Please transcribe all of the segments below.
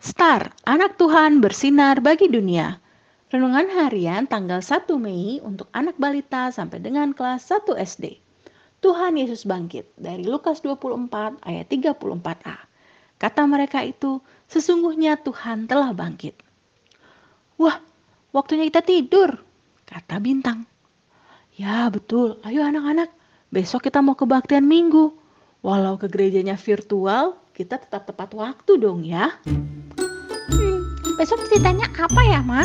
Star, anak Tuhan bersinar bagi dunia. Renungan harian tanggal 1 Mei untuk anak balita sampai dengan kelas 1 SD. Tuhan Yesus bangkit dari Lukas 24 ayat 34a. Kata mereka itu, sesungguhnya Tuhan telah bangkit. Wah, waktunya kita tidur, kata Bintang. Ya betul, ayo anak-anak, besok kita mau kebaktian minggu. Walau ke gerejanya virtual, kita tetap tepat waktu dong ya. Hmm, besok ceritanya apa ya, Ma?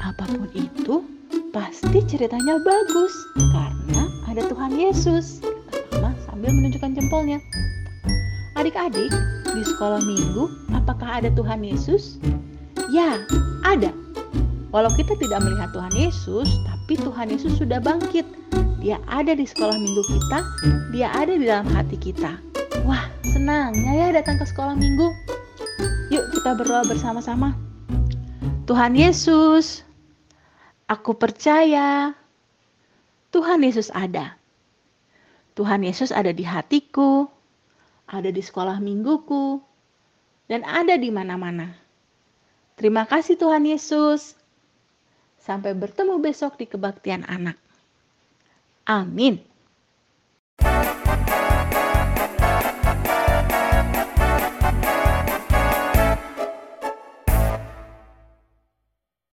Apa pun itu, pasti ceritanya bagus karena ada Tuhan Yesus. Mama sambil menunjukkan jempolnya. Adik-adik, di sekolah minggu, apakah ada Tuhan Yesus? Ya, ada. Walau kita tidak melihat Tuhan Yesus, tapi Tuhan Yesus sudah bangkit. Dia ada di sekolah minggu kita, dia ada di dalam hati kita. Wah, senangnya ya datang ke sekolah minggu. Yuk kita berdoa bersama-sama. Tuhan Yesus, aku percaya Tuhan Yesus ada. Tuhan Yesus ada di hatiku, ada di sekolah mingguku, dan ada di mana-mana. Terima kasih Tuhan Yesus. Sampai bertemu besok di kebaktian anak. Amin.